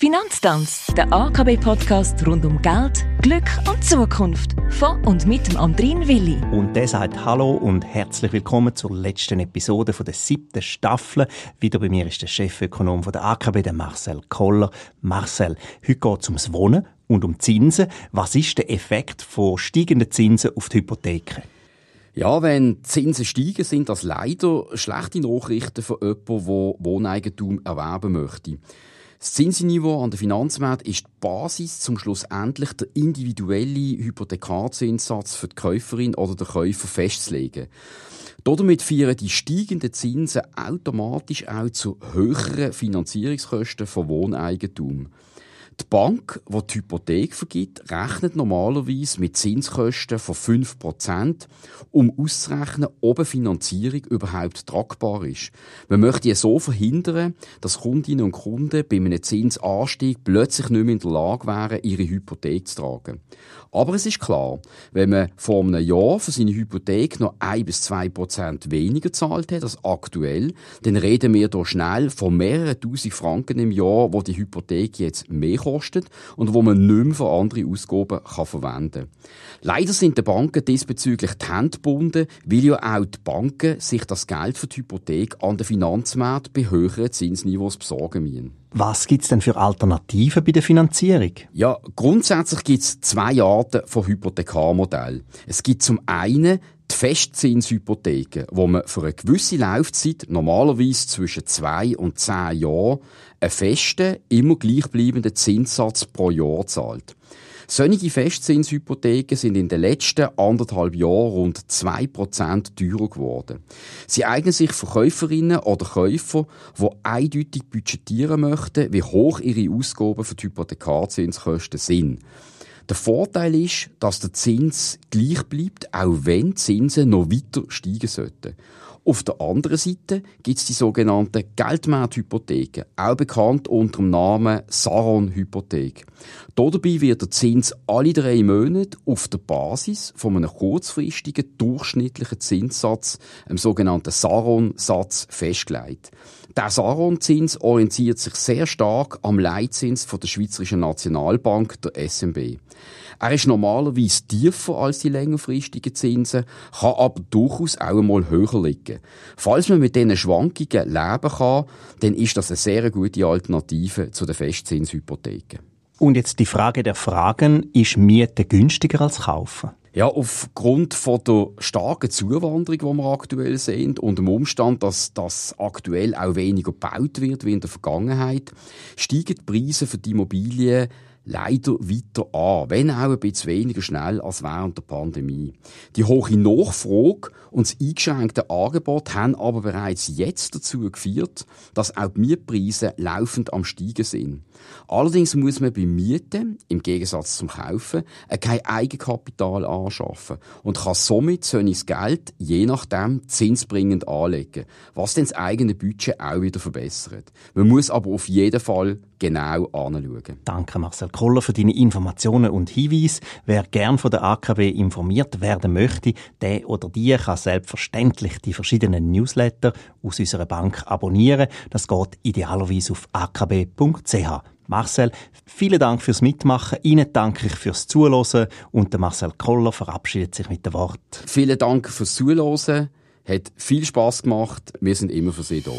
Finanztanz, der AKB-Podcast rund um Geld, Glück und Zukunft. Von und mit dem Andrin Willi. Und der sagt Hallo und herzlich willkommen zur letzten Episode von der siebten Staffel. Wieder bei mir ist der Chefökonom von der AKB, der Marcel Koller. Marcel, heute geht es ums Wohnen und um Zinsen. Was ist der Effekt von steigenden Zinsen auf die Hypotheken? Ja, wenn Zinsen steigen, sind das leider schlechte Nachrichten für jemanden, der Wohneigentum erwerben möchte. Das Zinsniveau an der Finanzmarkt ist die Basis, um schlussendlich der individuelle Hypothekarzinssatz für die Käuferin oder den Käufer festzulegen. Damit führen die steigenden Zinsen automatisch auch zu höheren Finanzierungskosten von Wohneigentum. Die Bank, die die Hypothek vergibt, rechnet normalerweise mit Zinskosten von 5%, um auszurechnen, ob eine Finanzierung überhaupt tragbar ist. Man möchte so verhindern, dass Kundinnen und Kunden bei einem Zinsanstieg plötzlich nicht mehr in der Lage wären, ihre Hypothek zu tragen. Aber es ist klar, wenn man vor einem Jahr für seine Hypothek noch 1 bis 2 Prozent weniger zahlt hat als aktuell, dann reden wir hier schnell von mehreren tausend Franken im Jahr, wo die Hypothek jetzt mehr kostet und wo man nicht mehr für andere Ausgaben kann verwenden kann. Leider sind die Banken diesbezüglich die Hände gebunden, weil ja auch die Banken sich das Geld für die Hypothek an den Finanzmarkt bei höheren Zinsniveaus besorgen müssen. Was gibt es denn für Alternativen bei der Finanzierung? Ja, grundsätzlich gibt es zwei Arten von Hypothekarmodell. Es gibt zum einen die Festzinshypotheken, wo man für eine gewisse Laufzeit, normalerweise zwischen zwei und zehn Jahren, einen festen, immer gleichbleibenden Zinssatz pro Jahr zahlt. Solche Festzinshypotheken sind in den letzten anderthalb Jahren rund 2% teurer geworden. Sie eignen sich für Käuferinnen oder Käufer, die eindeutig budgetieren möchten, wie hoch ihre Ausgaben für die Hypothekarzinskosten sind. Der Vorteil ist, dass der Zins gleich bleibt, auch wenn die Zinsen noch weiter steigen sollten. Auf der anderen Seite gibt es die sogenannten Geldmarkthypotheken, auch bekannt unter dem Namen Saron-Hypothek. Dabei wird der Zins alle drei Monate auf der Basis von einem kurzfristigen durchschnittlichen Zinssatz, einem sogenannten Saron-Satz, festgelegt. Der Saron-Zins orientiert sich sehr stark am Leitzins von der Schweizerischen Nationalbank, der SMB. Er ist normalerweise tiefer als die längerfristigen Zinsen, kann aber durchaus auch einmal höher liegen. Falls man mit diesen Schwankungen leben kann, dann ist das eine sehr gute Alternative zu den Festzinshypotheken. Und jetzt die Frage der Fragen, ist Miete günstiger als Kaufen? Ja, aufgrund von der starken Zuwanderung, die wir aktuell sehen und dem Umstand, dass das aktuell auch weniger gebaut wird wie in der Vergangenheit, steigen die Preise für die Immobilien leider weiter an, wenn auch ein bisschen weniger schnell als während der Pandemie. Die hohe Nachfrage und das eingeschränkte Angebot haben aber bereits jetzt dazu geführt, dass auch die Mietpreise laufend am Steigen sind. Allerdings muss man beim Mieten, im Gegensatz zum Kaufen, kein Eigenkapital anschaffen und kann somit solches Geld je nachdem zinsbringend anlegen, was dann das eigene Budget auch wieder verbessert. Man muss aber auf jeden Fall genau anschauen. Danke Marcel Koller für deine Informationen und Hinweise. Wer gern von der AKB informiert werden möchte, der oder die kann selbstverständlich die verschiedenen Newsletter aus unserer Bank abonnieren. Das geht idealerweise auf akb.ch. Marcel, vielen Dank fürs Mitmachen. Ihnen danke ich fürs Zuhören und der Marcel Koller verabschiedet sich mit dem Wort. Vielen Dank fürs Zuhören. Hat viel Spaß gemacht. Wir sind immer für Sie da.